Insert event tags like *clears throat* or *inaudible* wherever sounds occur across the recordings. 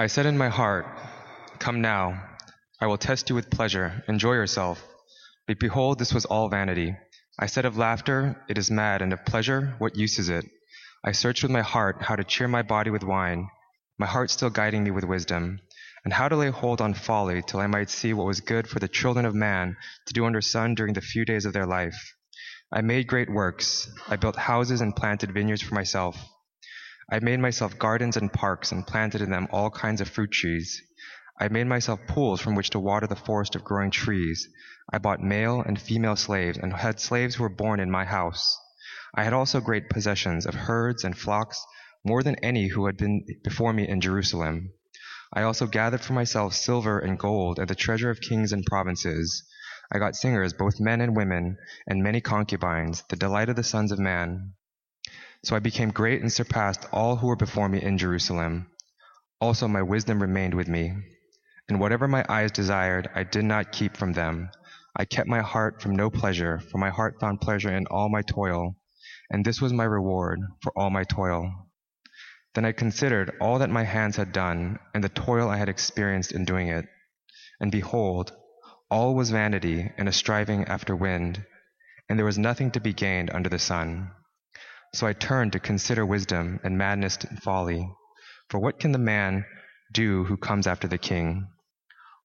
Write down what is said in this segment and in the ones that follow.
I said in my heart, Come now, I will test you with pleasure, enjoy yourself. But behold, this was all vanity. I said of laughter, It is mad, and of pleasure, what use is it? I searched with my heart how to cheer my body with wine, my heart still guiding me with wisdom, and how to lay hold on folly till I might see what was good for the children of man to do under sun during the few days of their life. I made great works. I built houses and planted vineyards for myself. I made myself gardens and parks and planted in them all kinds of fruit trees. I made myself pools from which to water the forest of growing trees. I bought male and female slaves and had slaves who were born in my house. I had also great possessions of herds and flocks, more than any who had been before me in Jerusalem. I also gathered for myself silver and gold and the treasure of kings and provinces. I got singers, both men and women, and many concubines, the delight of the sons of man. So I became great and surpassed all who were before me in Jerusalem. Also my wisdom remained with me. And whatever my eyes desired, I did not keep from them. I kept my heart from no pleasure, for my heart found pleasure in all my toil, and this was my reward for all my toil. Then I considered all that my hands had done, and the toil I had experienced in doing it. And behold, all was vanity and a striving after wind, and there was nothing to be gained under the sun. So I turned to consider wisdom and madness and folly. For what can the man do who comes after the king?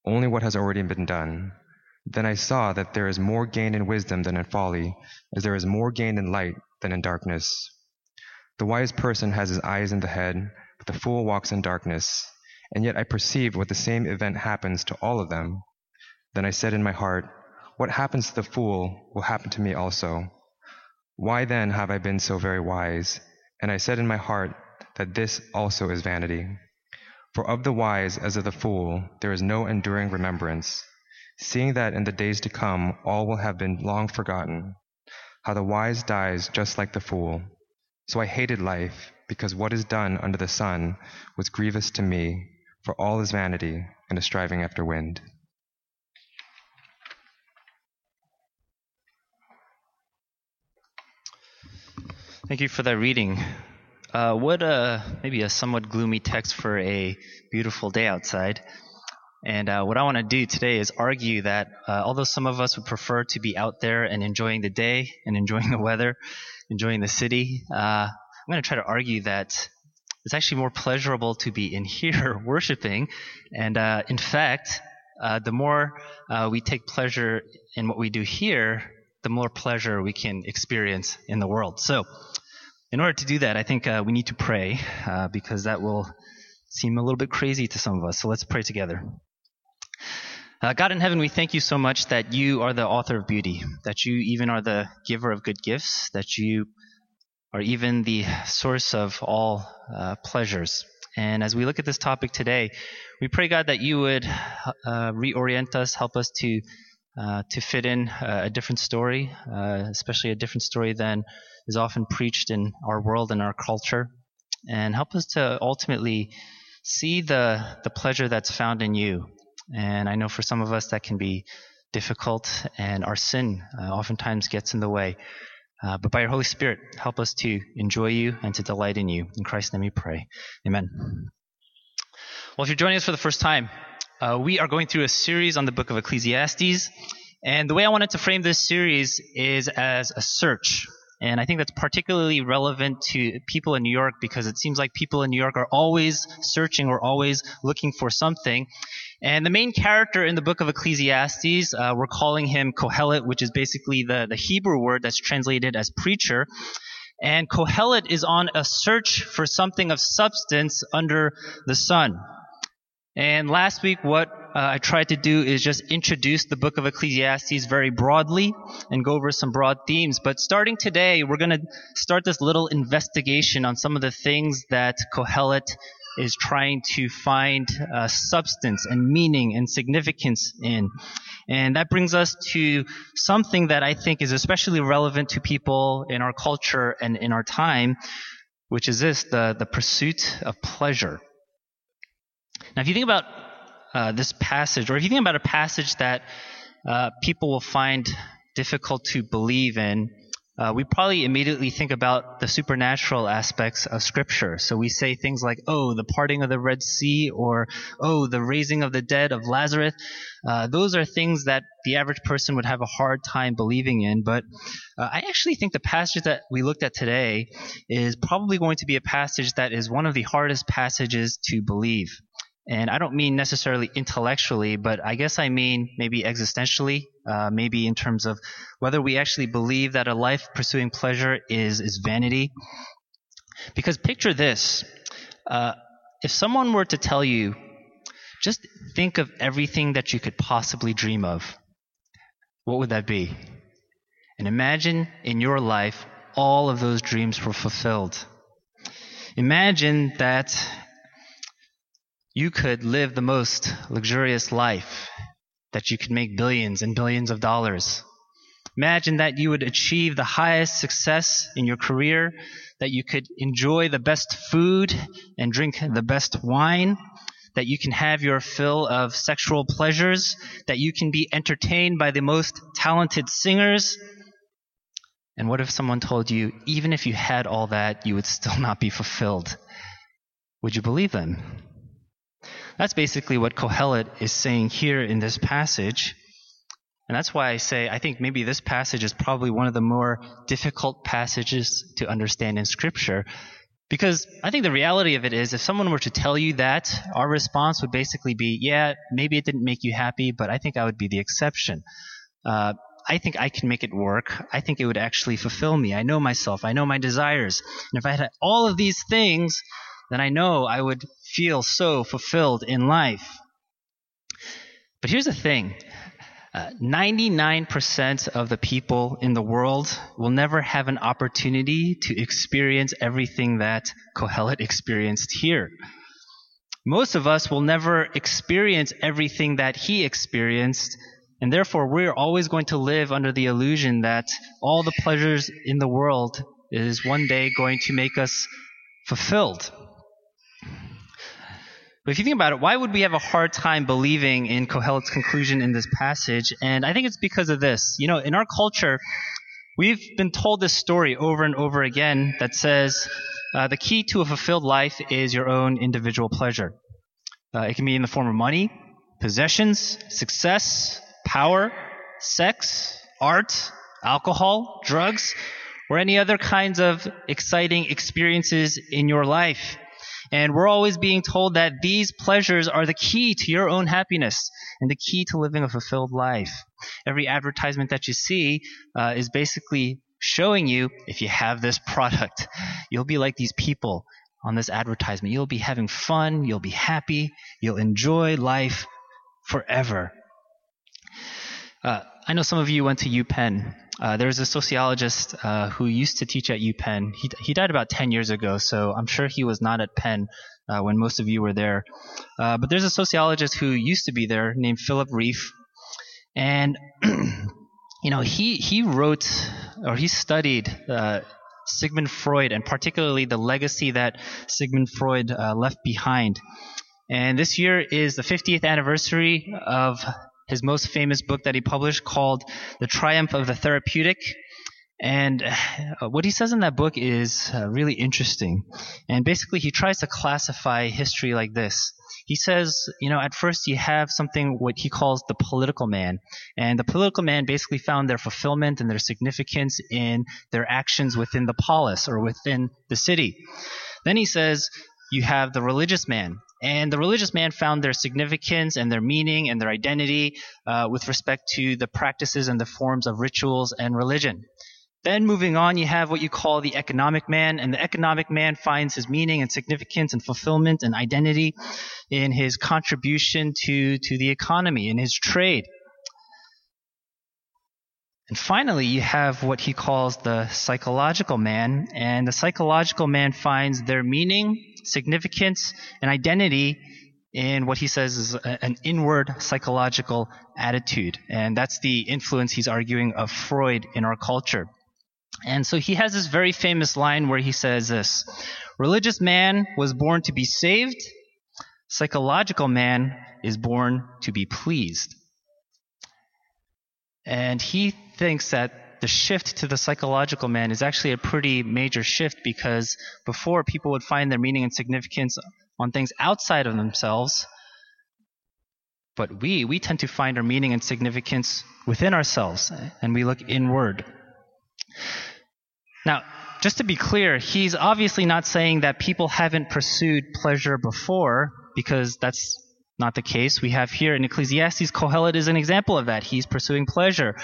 Only what has already been done. Then I saw that there is more gain in wisdom than in folly, as there is more gain in light than in darkness. The wise person has his eyes in the head, but the fool walks in darkness. And yet I perceived what the same event happens to all of them. Then I said in my heart, What happens to the fool will happen to me also. Why then have I been so very wise? And I said in my heart that this also is vanity. For of the wise as of the fool there is no enduring remembrance, seeing that in the days to come all will have been long forgotten. How the wise dies just like the fool. So I hated life, because what is done under the sun was grievous to me, for all is vanity and a striving after wind. Thank you for that reading. Uh, what a maybe a somewhat gloomy text for a beautiful day outside. And uh, what I want to do today is argue that uh, although some of us would prefer to be out there and enjoying the day and enjoying the weather, enjoying the city, uh, I'm going to try to argue that it's actually more pleasurable to be in here *laughs* worshiping. And uh, in fact, uh, the more we take pleasure in what we do here, the more pleasure we can experience in the world. So, in order to do that, I think uh, we need to pray uh, because that will seem a little bit crazy to some of us. So let's pray together. Uh, God in heaven, we thank you so much that you are the author of beauty, that you even are the giver of good gifts, that you are even the source of all uh, pleasures. And as we look at this topic today, we pray, God, that you would uh, reorient us, help us to uh, to fit in uh, a different story, uh, especially a different story than is often preached in our world and our culture, and help us to ultimately see the the pleasure that's found in you. And I know for some of us that can be difficult, and our sin uh, oftentimes gets in the way. Uh, but by your Holy Spirit, help us to enjoy you and to delight in you. In Christ's name we pray. Amen. Well, if you're joining us for the first time, uh, we are going through a series on the book of Ecclesiastes. And the way I wanted to frame this series is as a search. And I think that's particularly relevant to people in New York because it seems like people in New York are always searching or always looking for something. And the main character in the book of Ecclesiastes, uh, we're calling him Kohelet, which is basically the, the Hebrew word that's translated as preacher. And Kohelet is on a search for something of substance under the sun. And last week, what uh, I tried to do is just introduce the book of Ecclesiastes very broadly and go over some broad themes. But starting today, we're going to start this little investigation on some of the things that Kohelet is trying to find uh, substance and meaning and significance in. And that brings us to something that I think is especially relevant to people in our culture and in our time, which is this, the, the pursuit of pleasure. Now, if you think about uh, this passage, or if you think about a passage that uh, people will find difficult to believe in, uh, we probably immediately think about the supernatural aspects of Scripture. So we say things like, oh, the parting of the Red Sea, or oh, the raising of the dead of Lazarus. Uh, those are things that the average person would have a hard time believing in. But uh, I actually think the passage that we looked at today is probably going to be a passage that is one of the hardest passages to believe. And I don't mean necessarily intellectually, but I guess I mean maybe existentially, uh, maybe in terms of whether we actually believe that a life pursuing pleasure is, is vanity. Because picture this. Uh, if someone were to tell you, just think of everything that you could possibly dream of, what would that be? And imagine in your life all of those dreams were fulfilled. Imagine that you could live the most luxurious life, that you could make billions and billions of dollars. Imagine that you would achieve the highest success in your career, that you could enjoy the best food and drink the best wine, that you can have your fill of sexual pleasures, that you can be entertained by the most talented singers. And what if someone told you, even if you had all that, you would still *laughs* not be fulfilled? Would you believe them? That's basically what Kohelet is saying here in this passage. And that's why I say I think maybe this passage is probably one of the more difficult passages to understand in Scripture. Because I think the reality of it is, if someone were to tell you that, our response would basically be, yeah, maybe it didn't make you happy, but I think I would be the exception. Uh, I think I can make it work. I think it would actually fulfill me. I know myself. I know my desires. And if I had all of these things, then I know I would feel so fulfilled in life. But here's the thing uh, 99% of the people in the world will never have an opportunity to experience everything that Kohelet experienced here. Most of us will never experience everything that he experienced, and therefore we're always going to live under the illusion that all the pleasures in the world is one day going to make us fulfilled. But if you think about it, why would we have a hard time believing in Kohelet's conclusion in this passage? And I think it's because of this. You know, in our culture, we've been told this story over and over again that says uh, the key to a fulfilled life is your own individual pleasure. Uh, it can be in the form of money, possessions, success, power, sex, art, alcohol, drugs, or any other kinds of exciting experiences in your life. And we're always being told that these pleasures are the key to your own happiness and the key to living a fulfilled life. Every advertisement that you see uh, is basically showing you if you have this *laughs* product, you'll be like these people on this advertisement. You'll be having fun, you'll be happy, you'll enjoy life forever. Uh, I know some of you went to UPenn. Uh, there's a sociologist uh, who used to teach at UPenn. He, he died about 10 years ago, so I'm sure he was not at Penn uh, when most of you were there. Uh, but there's a sociologist who used to be there named Philip Rieff. And, *clears throat* you know, he, he wrote or he studied uh, Sigmund Freud and particularly the legacy that Sigmund Freud left behind. And this year is the 50th anniversary of his most famous book that he published called The Triumph of the Therapeutic. And uh, what he says in that book is uh, really interesting. And basically, he tries to classify history like this. He says, you know, at first you have something what he calls the political man. And the political man basically found their fulfillment and their significance in their actions within the polis or within the city. Then he says, you have the religious man. And the religious man found their significance and their meaning and their identity uh, with respect to the practices and the forms of rituals and religion. Then moving on, you have what you call the economic man, and the economic man finds his meaning and significance and fulfillment and identity in his contribution to, to the economy, in his trade. And finally, you have what he calls the psychological man, and the psychological man finds their meaning, significance, and identity in what he says is an inward psychological attitude. And that's the influence he's arguing of Freud in our culture. And so he has this very famous line where he says this Religious man was born to be saved, psychological man is born to be pleased. And he thinks that the shift to the psychological man is actually a pretty major shift because before people would find their meaning and significance on things outside of themselves. But we, we tend to find our meaning and significance within ourselves, and we look inward. Now, just to be clear, he's obviously not saying that people haven't pursued pleasure before, because that's not the case. We have here in Ecclesiastes, Kohelet is an example of that. He's pursuing pleasure.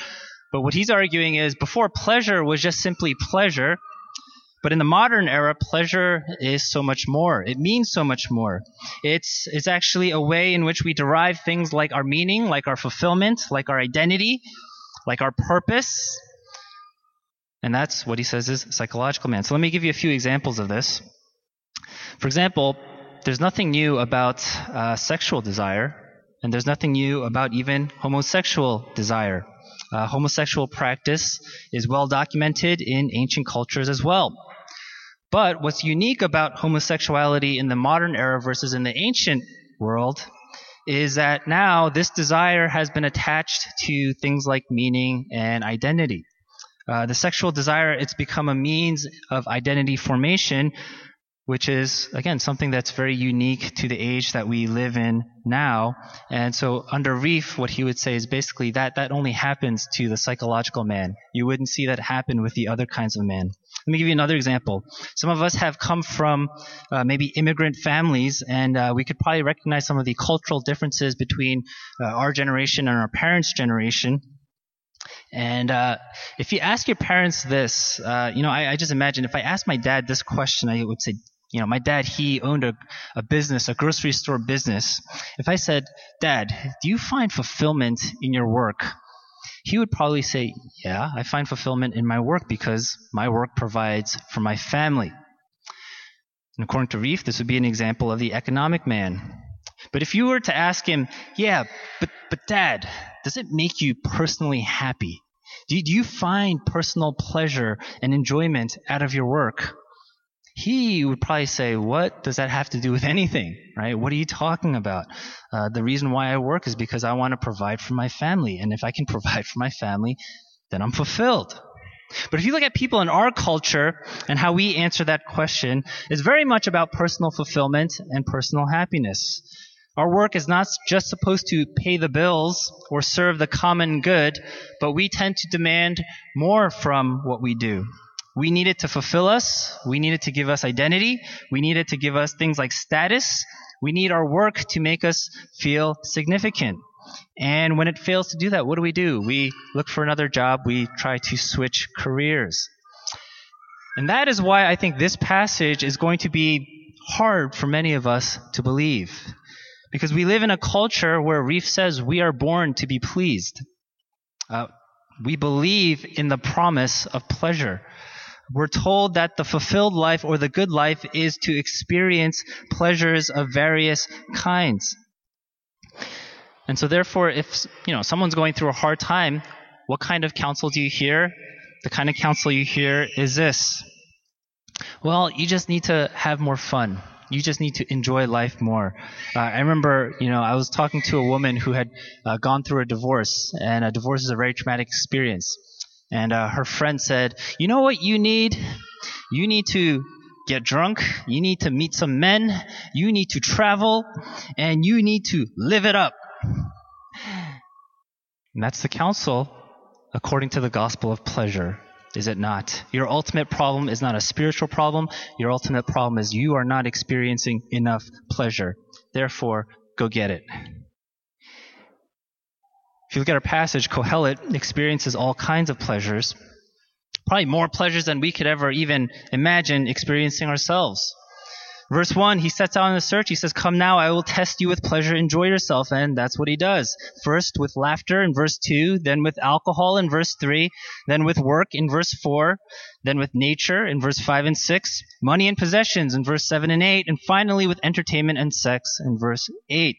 But what he's arguing is before pleasure was just simply pleasure, but in the modern era, pleasure is so much more. It means so much more. It's, it's actually a way in which we derive things like our meaning, like our fulfillment, like our identity, like our purpose. And that's what he says is psychological man. So let me give you a few examples of this. For example, there's nothing new about uh, sexual desire, and there's nothing new about even homosexual desire. Uh, homosexual practice is well documented in ancient cultures as well. But what's unique about homosexuality in the modern era versus in the ancient world is that now this desire has been attached to things like meaning and identity. Uh, the sexual desire, it's become a means of identity formation which is, again, something that's very unique to the age that we live in now. And so under Rieff, what he would say is basically that that only happens to the psychological man. You wouldn't see that happen with the other kinds of men. Let me give you another example. Some of us have come from uh, maybe immigrant families, and uh, we could probably recognize some of the cultural differences between uh, our generation and our parents' generation. And uh, if you ask your parents this, uh, you know, I, I, just imagine if I asked my dad this question, I would say, you know, my dad, he owned a, a business, a grocery store business. If I said, Dad, do you find fulfillment in your work? He would probably say, Yeah, I find fulfillment in my work because my work provides for my family. And according to Rieff, this would be an example of the economic man. But if you were to ask him, Yeah, but, but Dad, does it make you personally happy? Do you, do you find personal pleasure and enjoyment out of your work? He would probably say, What does that have to do with anything? Right? What are you talking about? Uh, the reason why I work is because I want to provide for my family. And if I can *laughs* provide for my family, then I'm fulfilled. But if you look at people in our culture and how we answer that question, it's very much about personal fulfillment and personal happiness. Our work is not just supposed to pay the bills or serve the common good, but we tend to demand more from what we do. We need it to fulfill us. We need it to give us identity. We need it to give us things like status. We need our work to make us feel significant. And when it fails to do that, what do we do? We look for another job. We try to switch careers. And that is why I think this passage is going to be hard for many of us to believe. Because we live in a culture where Rieff says we are born to be pleased. Uh, we believe in the promise of pleasure we're told that the fulfilled life or the good life is to experience pleasures of various kinds. And so therefore, if, you know, someone's going through a hard time, what kind of counsel do you hear? The kind of counsel you hear is this. Well, you just need to have more fun. You just need to enjoy life more. Uh, I remember, you know, I was talking to a woman who had uh, gone through a divorce, and a divorce is a very traumatic experience. And uh, her friend said, You know what you need? You need to get drunk. You need to meet some men. You need to travel. And you need to live it up. And that's the counsel according to the gospel of pleasure, is it not? Your ultimate problem is not a spiritual problem. Your ultimate problem is you are not experiencing enough pleasure. Therefore, go get it. If you look at our passage, Kohelet experiences all kinds of pleasures, probably more pleasures than we could ever even imagine experiencing ourselves. Verse 1, he sets out on the search. He says, Come now, I will test you with pleasure. Enjoy yourself. And that's what he does. First with laughter in verse 2, then with alcohol in verse 3, then with work in verse 4, then with nature in verse 5 and 6, money and possessions in verse 7 and 8, and finally with entertainment and sex in verse 8.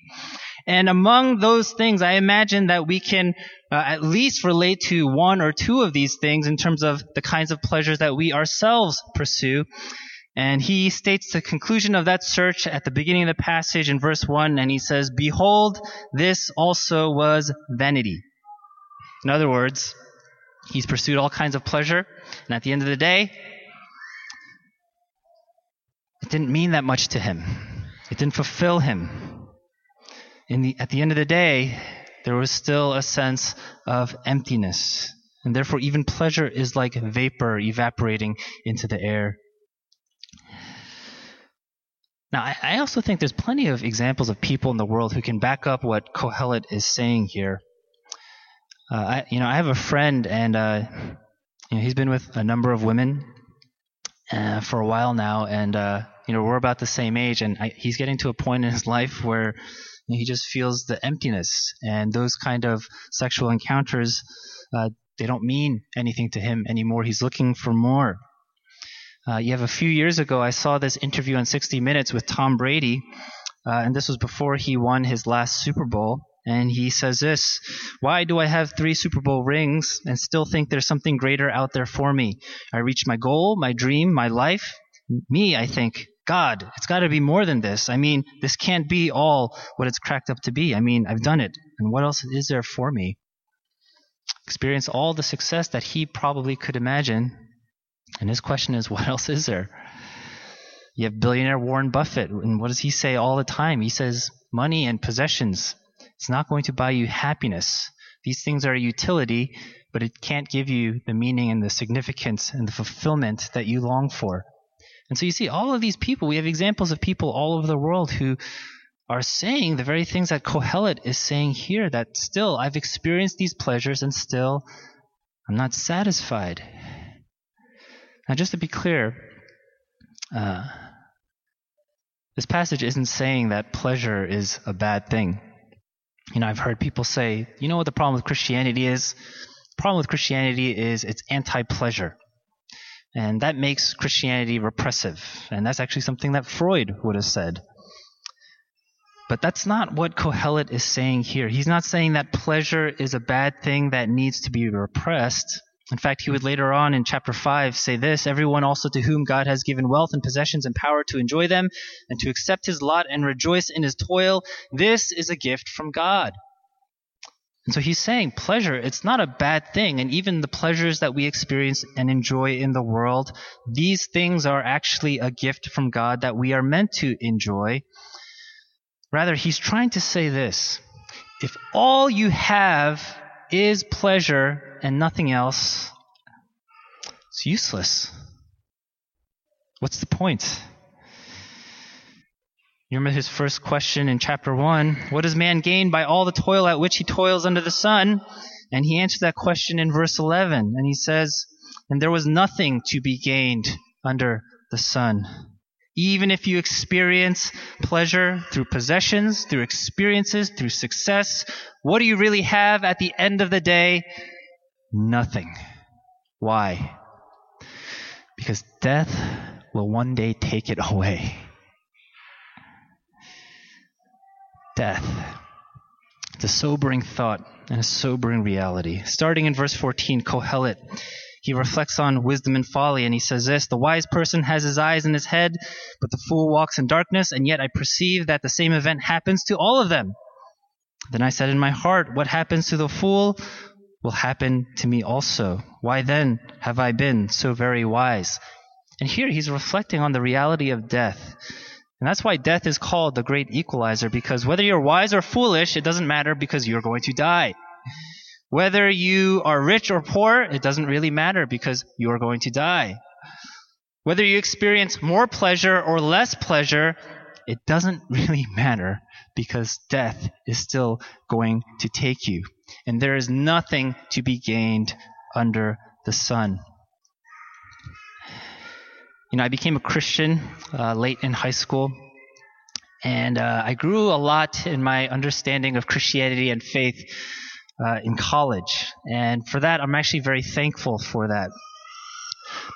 And among those things, I imagine that we can uh, at least relate to one or two of these things in terms of the kinds of pleasures that we ourselves pursue. And he states the conclusion of that search at the beginning of the passage in verse 1, and he says, Behold, this also was vanity. In other words, He's pursued all kinds of pleasure, and at the end of the day, it didn't mean that much to him. It didn't fulfill him. The, at the end of the day, there was still a sense of emptiness. And therefore, even pleasure is like vapor evaporating into the air. Now, I, I also think there's plenty of examples of people in the world who can back up what Kohelet is saying here. Uh, I, you know, I have a friend, and uh, you know, he's been with a number of women uh, for a while now, and uh, you know, we're about the same age, and I, he's getting to a point in his life where he just feels the emptiness, and those kind of sexual encounters, uh, they don't mean anything to him anymore. He's looking for more. Uh, you have a few years ago, I saw this interview on 60 Minutes with Tom Brady, uh, and this was before he won his last Super Bowl. And he says this Why do I have three Super Bowl rings and still think there's something greater out there for me? I reached my goal, my dream, my life. Me, I think. God, it's got to be more than this. I mean, this can't be all what it's cracked up to be. I mean, I've done it. And what else is there for me? Experience all the success that he probably could imagine. And his question is, *laughs* what else is there? You have billionaire Warren Buffett, and what does he say all the time? He says, money and possessions, it's not going to buy you happiness. These things are a utility, but it can't give you the meaning and the significance and the fulfillment that you long for. And so you see, all of these people, we have examples of people all over the world who are saying the very things that Kohelet is saying here that still, I've experienced these pleasures and still I'm not satisfied. Now, just to be clear, uh, this passage isn't saying that pleasure is a bad thing. You know, I've heard people say, you know what the problem with Christianity is? The problem with Christianity is it's anti pleasure. And that makes Christianity repressive. And that's actually something that Freud would have said. But that's not what Kohelet is saying here. He's not saying that pleasure is a bad thing that needs to be repressed. In fact, he would later on in chapter 5 say this Everyone also to whom God has given wealth and possessions and power to enjoy them and to accept his lot and rejoice in his toil, this is a gift from God. And so he's saying pleasure, it's not a bad thing. And even the pleasures that we experience and enjoy in the world, these things are actually a gift from God that we are meant to enjoy. Rather, he's trying to say this if all you have is pleasure and nothing else, it's useless. What's the point? You remember his first question in chapter 1 What does man gain by all the toil at which he toils under the sun? And he answers that question in verse 11. And he says, And there was nothing to be gained under the sun. Even if you experience pleasure through possessions, through experiences, through success, what do you really have at the end of the day? Nothing. Why? Because death will one day take it away. Death. It's a sobering thought and a sobering reality. Starting in verse 14, Kohelet, he reflects on wisdom and folly, and he says this The wise person has his eyes in his head, but the fool walks in darkness, and yet I perceive that the same event happens to all of them. Then I said in my heart, What happens to the fool will happen to me also. Why then have I been so very wise? And here he's reflecting on the reality of death. And that's why death is called the great equalizer, because whether you're wise or foolish, it doesn't matter because you're going to die. Whether you are rich or poor, it doesn't really matter because you are going to die. Whether you experience more pleasure or less pleasure, it doesn't *laughs* really matter because death is still going to take you. And there is nothing to be gained under the sun. You know, I became a Christian uh, late in high school, and uh, I grew a lot in my understanding of Christianity and faith uh, in college. And for that, I'm actually very thankful for that.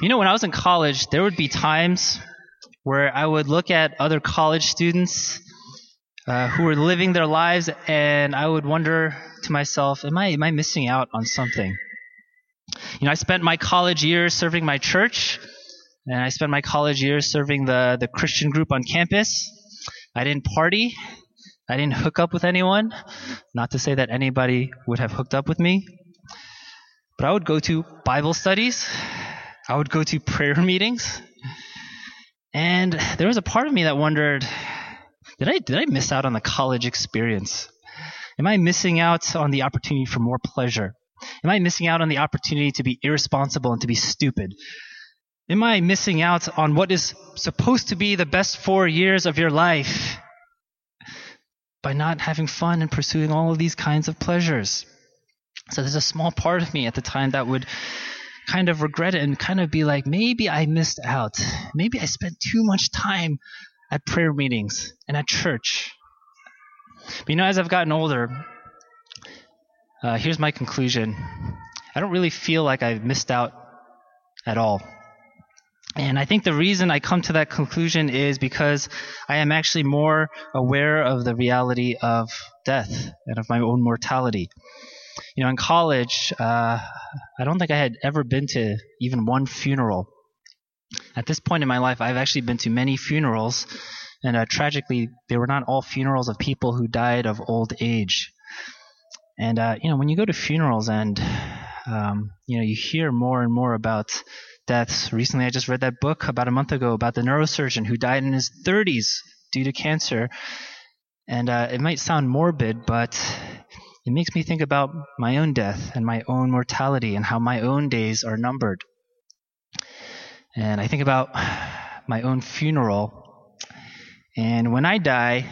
You know, when I was in college, there would be times where I would look at other college students uh, who were living their lives, and I would wonder to myself, am I, am I missing out on something? You know, I spent my college years serving my church and I spent my college years serving the, the Christian group on campus. I didn't party. I didn't hook up with anyone. Not to say that anybody would have hooked up with me. But I would go to Bible studies, I would go to prayer *laughs* meetings, and there was a part of me that wondered, did I did I miss out on the college experience? Am I missing out on the opportunity for more pleasure? Am I missing out on the opportunity to be irresponsible and to be stupid? Am I missing out on what is supposed to be the best four years of your life by not having fun and pursuing all of these kinds of pleasures? So there's a small part of me at the time that would kind of regret it and kind of be like, maybe I missed out. Maybe I spent too much time at prayer meetings and at church. But you know, as I've gotten older, uh, here's my conclusion I don't really feel like I've missed out at all. And I think the reason I come to that conclusion is because I am actually more aware of the reality of death and of my own mortality. You know, in college, uh, I don't think I had ever been to even one funeral. At this point in my life, I've actually been to many funerals, and uh, tragically, they were not all funerals of people who died of old age. And uh, you know, when you go to funerals and um, you know you hear more and more about deaths. Recently, I just read that book about a month ago about the neurosurgeon who died in his 30s due to cancer. And uh, it might sound morbid, but it makes me think about my own death and my own mortality and how my own days are numbered. And I think about my own funeral. And when I die,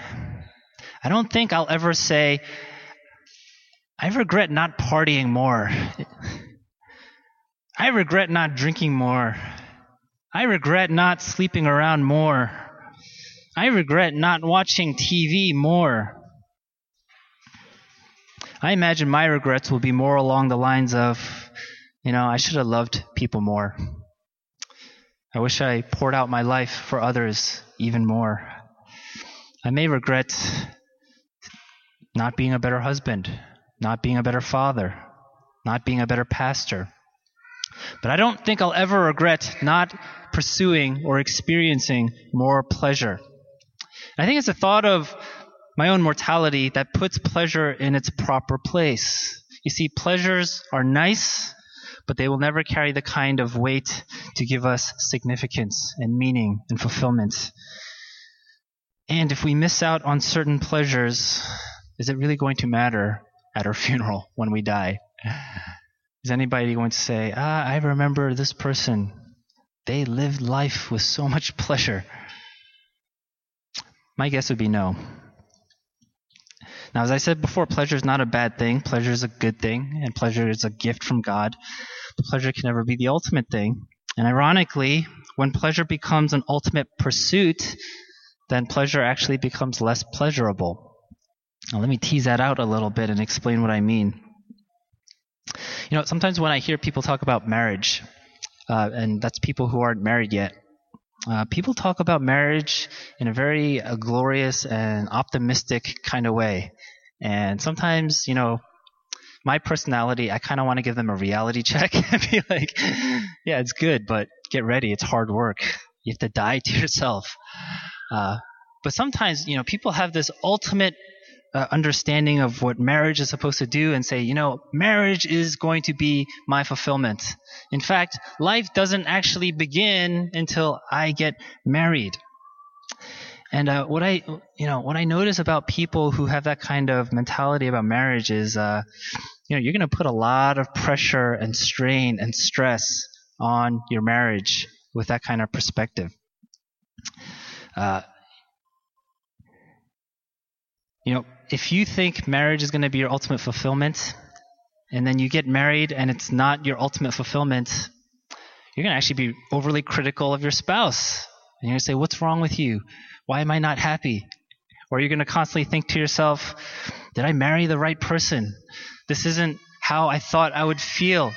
I don't think I'll ever say, I regret not partying more. I regret not drinking more. I regret not sleeping around more. I regret not watching TV more. I imagine my regrets will be more along the lines of, you know, I should have loved people more. I wish I poured out my life for others even more. I may regret not being a better husband, not being a better father, not being a better pastor. But I don't think I'll ever regret not pursuing or experiencing more pleasure. I think it's a thought of my own mortality that puts pleasure in its proper place. You see, pleasures are nice, but they will never carry the kind of weight to give us significance and meaning and fulfillment. And if we miss out on certain pleasures, is it really going to matter at our *laughs* funeral when we die? Is anybody going to say, ah, I remember this person. They lived life with so much pleasure? My guess would be no. Now, as I said before, pleasure is not a bad thing. Pleasure is a good thing, and pleasure is a gift from God. But pleasure can never be the ultimate thing. And ironically, when pleasure becomes an ultimate pursuit, then pleasure actually becomes less pleasurable. Now, let me tease that out a little bit and explain what I mean. You know, sometimes when I hear people talk about marriage, uh, and that's people who aren't married yet, uh, people talk about marriage in a very uh, glorious and optimistic kind of way. And sometimes, you know, my personality, I kind of want to give them a reality *laughs* check and be like, yeah, it's good, but get ready. It's hard work. You have to die to yourself. Uh, but sometimes, you know, people have this ultimate uh, understanding of what marriage is supposed to do and say, you know, marriage is going to be my fulfillment. In fact, life doesn't actually begin until I get married. And uh, what I, you know, what I notice about people who have that kind of mentality about marriage is, uh, you know, you're going to put a lot of pressure and strain and stress on your marriage with that kind of perspective. Uh, you know, if you think marriage is going to be your ultimate fulfillment, and then you get married and it's not your ultimate fulfillment, you're going to actually be overly critical of your spouse. And you're going to say, What's wrong with you? Why am I not happy? Or you're going to constantly think to yourself, Did I marry the right person? This isn't how I thought I would feel.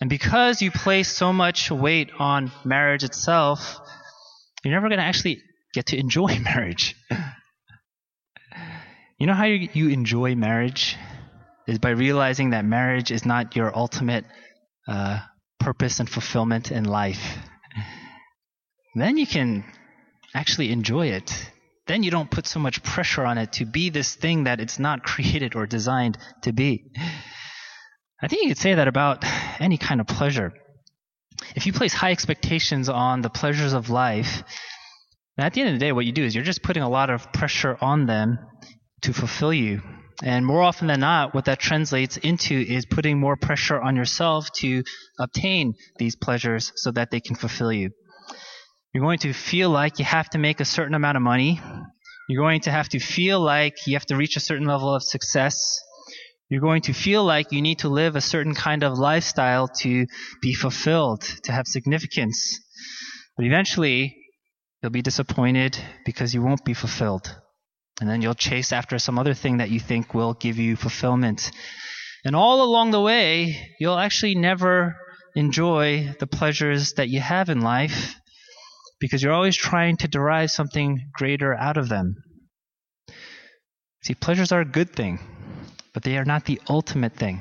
And because you place so much weight on marriage itself, you're never going to actually get to enjoy *laughs* marriage. You know how you, you enjoy marriage? Is by realizing that marriage is not your ultimate uh, purpose and fulfillment in life. Then you can actually enjoy it. Then you don't put so much pressure on it to be this thing that it's not *laughs* created or designed to be. I think you could say that about any kind of pleasure. If you place high expectations on the pleasures of life, at the end of the day, what you do is you're just putting a lot of pressure on them to fulfill you. And more often than not, what that translates into is putting more pressure on yourself to obtain these pleasures so that they can fulfill you. You're going to feel like you have to make a certain amount of money. You're going to have to feel like you have to reach a certain level of success. You're going to feel like you need to live a certain kind of lifestyle to be fulfilled, to have significance. But eventually, you'll be disappointed because you won't be fulfilled. And then you'll chase after some other thing that you think will give you fulfillment. And all along the way, you'll actually never enjoy the pleasures that you have in life because you're always trying to derive something greater out of them. See, pleasures are a good thing, but they are not the ultimate thing.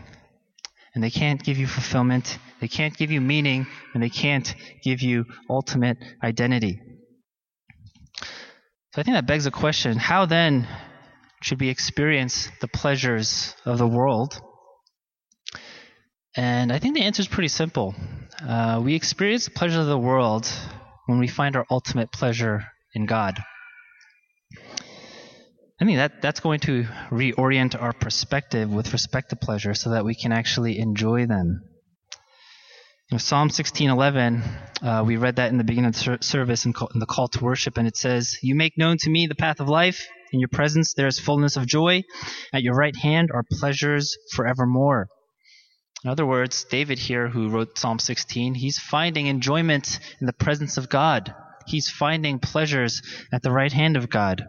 And they can't give you fulfillment, they can't give you meaning, and they can't give you ultimate identity. So I think that begs the question how then should we experience the pleasures of the world? And I think the answer is pretty simple. Uh, we experience the pleasures of the world when we find our ultimate pleasure in God. I think that that's going to reorient our perspective with respect to pleasure so that we can actually enjoy them. In Psalm 16:11, uh, we read that in the beginning of the service in, in the call to worship, and it says, "You make known to me the path of life. In your presence there is fullness of joy. At your right hand are pleasures forevermore." In other words, David here, who wrote Psalm 16, he's finding enjoyment in the presence of God. He's finding pleasures at the right hand of God.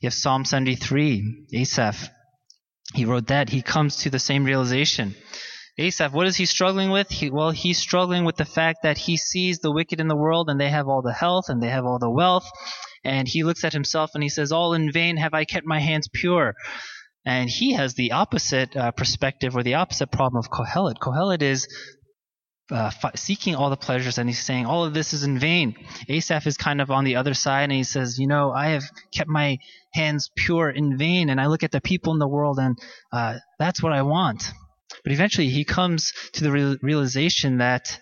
You have Psalm 73, Asaph. He wrote that. He comes to the same realization. Asaph, what is he struggling with? He, well, he's struggling with the fact that he sees the wicked in the world and they have all the health and they have all the wealth. And he looks at himself and he says, All in vain have I kept my hands pure. And he has the opposite uh, perspective or the opposite problem of Kohelet. Kohelet is uh, seeking all the pleasures and he's saying all of this is in vain. Asaph is kind of on the other side and he says, you know, I have kept my hands pure in vain and I look at the people in the world and uh, that's what I want. But eventually he comes to the real- realization that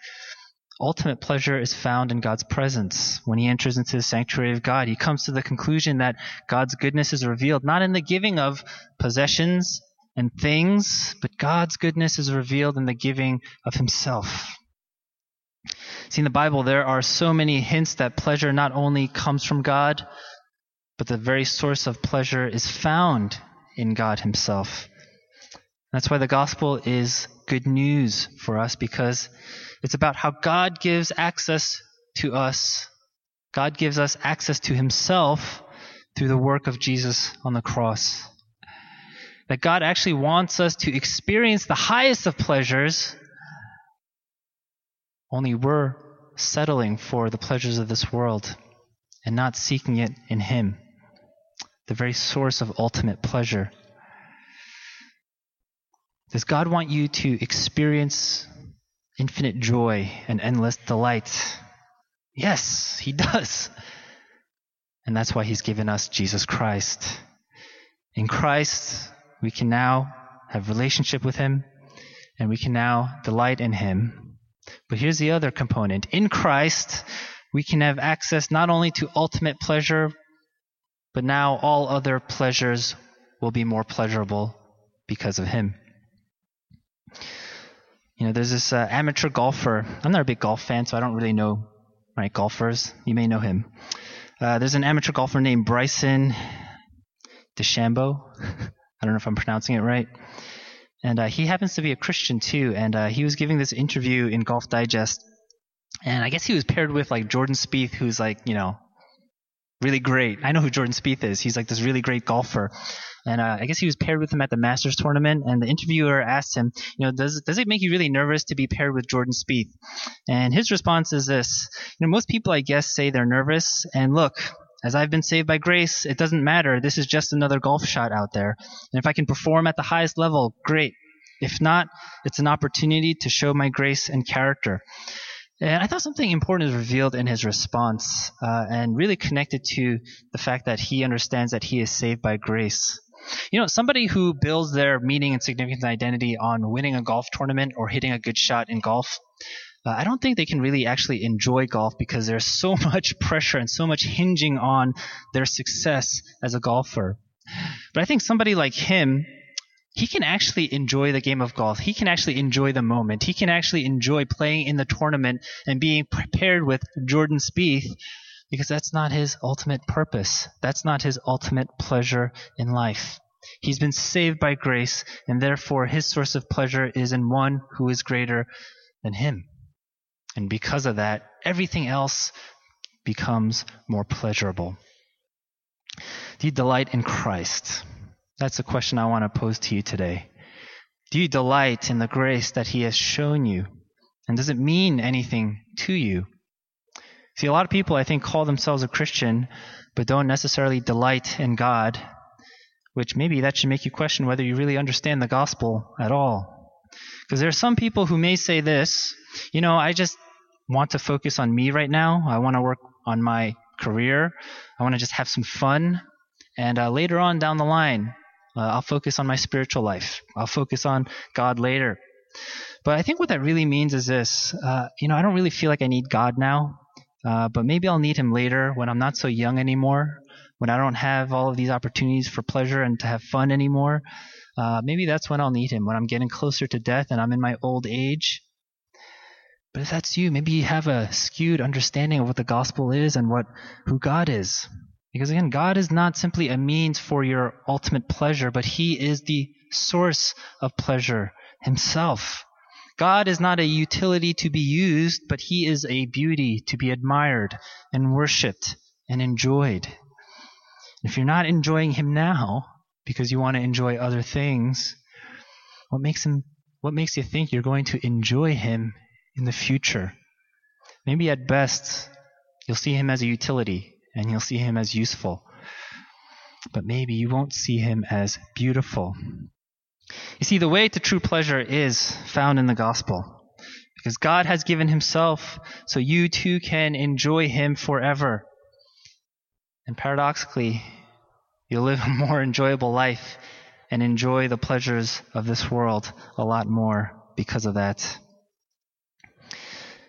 ultimate pleasure is found in God's presence. When he enters into the sanctuary of God, he comes to the conclusion that God's goodness is revealed not in the giving of possessions and things, but God's goodness is revealed in the giving of himself. See, in the Bible, there are so many hints that pleasure not only comes from God, but the very source of pleasure is found in God himself. That's why the gospel is good news for us because it's about how God gives access to us. God gives us access to himself through the work of Jesus on the cross. That God actually wants us to experience the highest of pleasures, only we're settling for the pleasures of this world and not seeking it in Him, the very source of ultimate pleasure. Does God want you to experience infinite joy and endless delight? Yes, He *laughs* does. And that's why He's given us Jesus Christ. In Christ, we can now have relationship with Him and we can now delight in Him. But here's the other component. In Christ, we can have access not only to ultimate pleasure, but now all other pleasures will be more pleasurable because of Him. You know, there's this uh, amateur golfer. I'm not a big golf fan, so I don't really know right golfers. You may know him. Uh, there's an amateur golfer named Bryson DeChambeau. *laughs* I don't know if I'm pronouncing it right. And uh, he happens to be a Christian too. And uh, he was giving this interview in Golf Digest. And I guess he was paired with like Jordan Spieth, who's like, you know, really great. I know who Jordan Spieth is. He's like this really great golfer. And uh, I guess he was paired with him at the Masters tournament. And the interviewer asked him, you know, does does it make you really nervous to be paired with Jordan Spieth? And his response is this: you know, most people, I guess, say they're nervous. And look, as I've been saved by grace, it doesn't matter. This is just another golf shot out there. And if I can perform at the highest level, great. If not, it's an opportunity to show my grace and character. And I thought something important is revealed in his response, uh, and really connected to the fact that he understands that he is saved by grace. You know, somebody who builds their meaning and significance and identity on winning a golf tournament or hitting a good shot in golf, uh, I don't think they can really actually enjoy golf because there's *laughs* so much pressure and so much hinging on their success as a golfer. But I think somebody like him, he can actually enjoy the game of golf. He can actually enjoy the moment. He can actually enjoy playing in the tournament and being prepared with Jordan Spieth because that's not his ultimate purpose. That's not his ultimate pleasure in life. He's been saved by grace, and therefore his source of pleasure is in one who is greater than him. And because of that, everything else becomes more pleasurable. You delight in Christ? That's the question I want to pose to you today. Do you delight in the grace that He has shown you? And does it mean anything to you? See, a lot of people, I think, call themselves a Christian, but don't necessarily delight in God, which maybe that should make you question whether you really understand the gospel at all. Because there are some people who may say this, you know, I just want to focus on me right now. I want to work on my career. I want to just have some fun. And uh, later on down the line, uh, I'll focus on my spiritual life. I'll focus on God later. But I think what that really means is this uh, you know, I don't really feel like I need God now, uh, but maybe I'll need Him later when I'm not so young anymore, when I don't have all of these opportunities for pleasure and to have fun anymore. Uh, maybe that's when I'll need Him, when I'm getting closer to death and I'm in my old age. But if that's you, maybe you have a skewed understanding of what the gospel is and what who God is. Because again, God is not simply a means for your ultimate pleasure, but He is the source of pleasure Himself. God is not a utility to be used, but He is a beauty to be admired and worshiped and enjoyed. If you're not enjoying Him now because you want to enjoy other things, what makes Him what makes you think you're going to enjoy Him in the future. Maybe at best, you'll see him as a utility and you'll see him as useful. But maybe you won't see him as beautiful. You see, the way to true pleasure is found in the gospel. Because God has given himself so you too can enjoy him forever. And paradoxically, you'll live a more enjoyable life and enjoy the pleasures of this world a lot more because of that.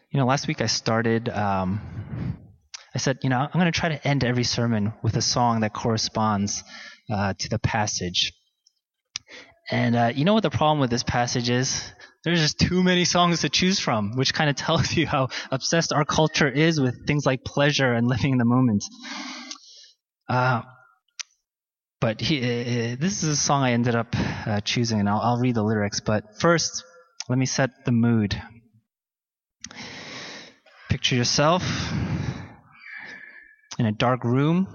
You know, last week I started, um, I said, you know, I'm going to try to end every sermon with a song that corresponds uh, to the passage. And uh, you know what the problem with this passage is? There's just too many songs to choose from, which kind of tells you how obsessed our culture is with things like pleasure and living in the moment. Uh, but he, uh, this is a song I ended up uh, choosing, and I'll, I'll read the lyrics. But first, let me set the mood. Picture yourself in a dark room,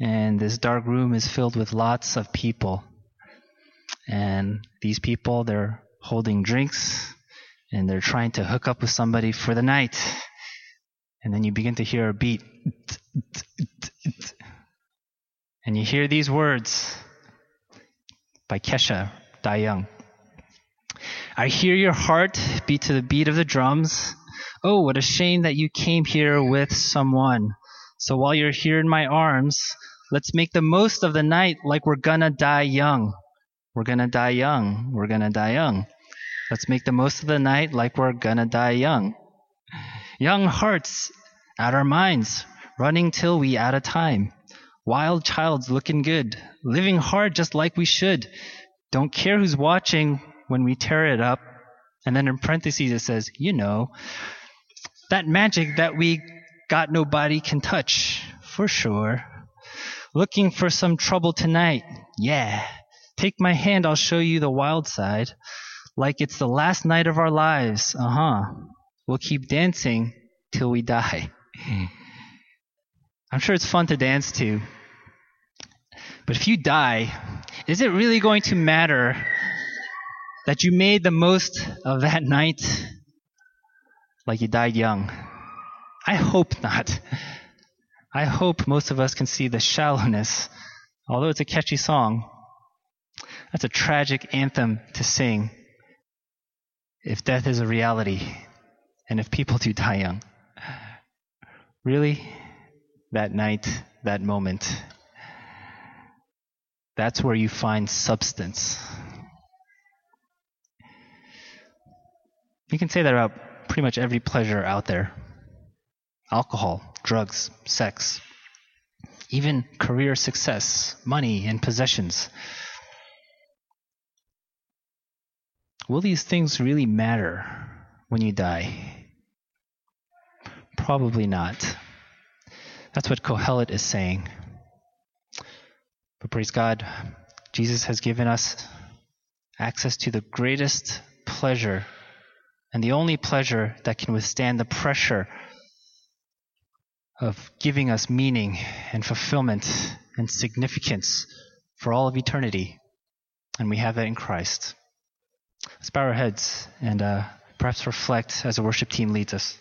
and this dark room is filled with lots of people. And these people, they're holding drinks and they're trying to hook up with somebody for the night. And then you begin to hear a beat. And you hear these words by Kesha Die Young. I hear your heart beat to the beat of the drums. Oh, what a shame that you came here with someone. So while you're here in my arms, let's make the most of the night like we're gonna die young. We're gonna die young. We're gonna die young. Let's make the most of the night like we're gonna die young. Young hearts out our minds, running till we out of time. Wild child's looking good, living hard just like we should. Don't care who's watching when we tear it up. And then in parentheses it says, you know, that magic that we got nobody can touch, for sure. Looking for some trouble tonight? Yeah. Take my hand, I'll show you the wild side. Like it's the last night of our lives. Uh huh. We'll keep dancing till we die. *laughs* I'm sure it's fun to dance to. But if you die, is it really going to matter that you made the most of that night like you died young? I hope not. I hope most of us can see the shallowness. Although it's a catchy song, that's a tragic anthem to sing if death is a reality and if people do die young. Really? That night, that moment. That's where you find substance. You can say that about pretty much every pleasure out there alcohol, drugs, sex, even career success, money, and possessions. Will these things really matter when you die? Probably not. That's what Kohelet is saying. But praise God, Jesus has given us access to the greatest pleasure and the only pleasure that can withstand the pressure of giving us meaning and fulfillment and significance for all of eternity. And we have that in Christ. Let's bow our heads and uh, perhaps reflect as the worship team leads us.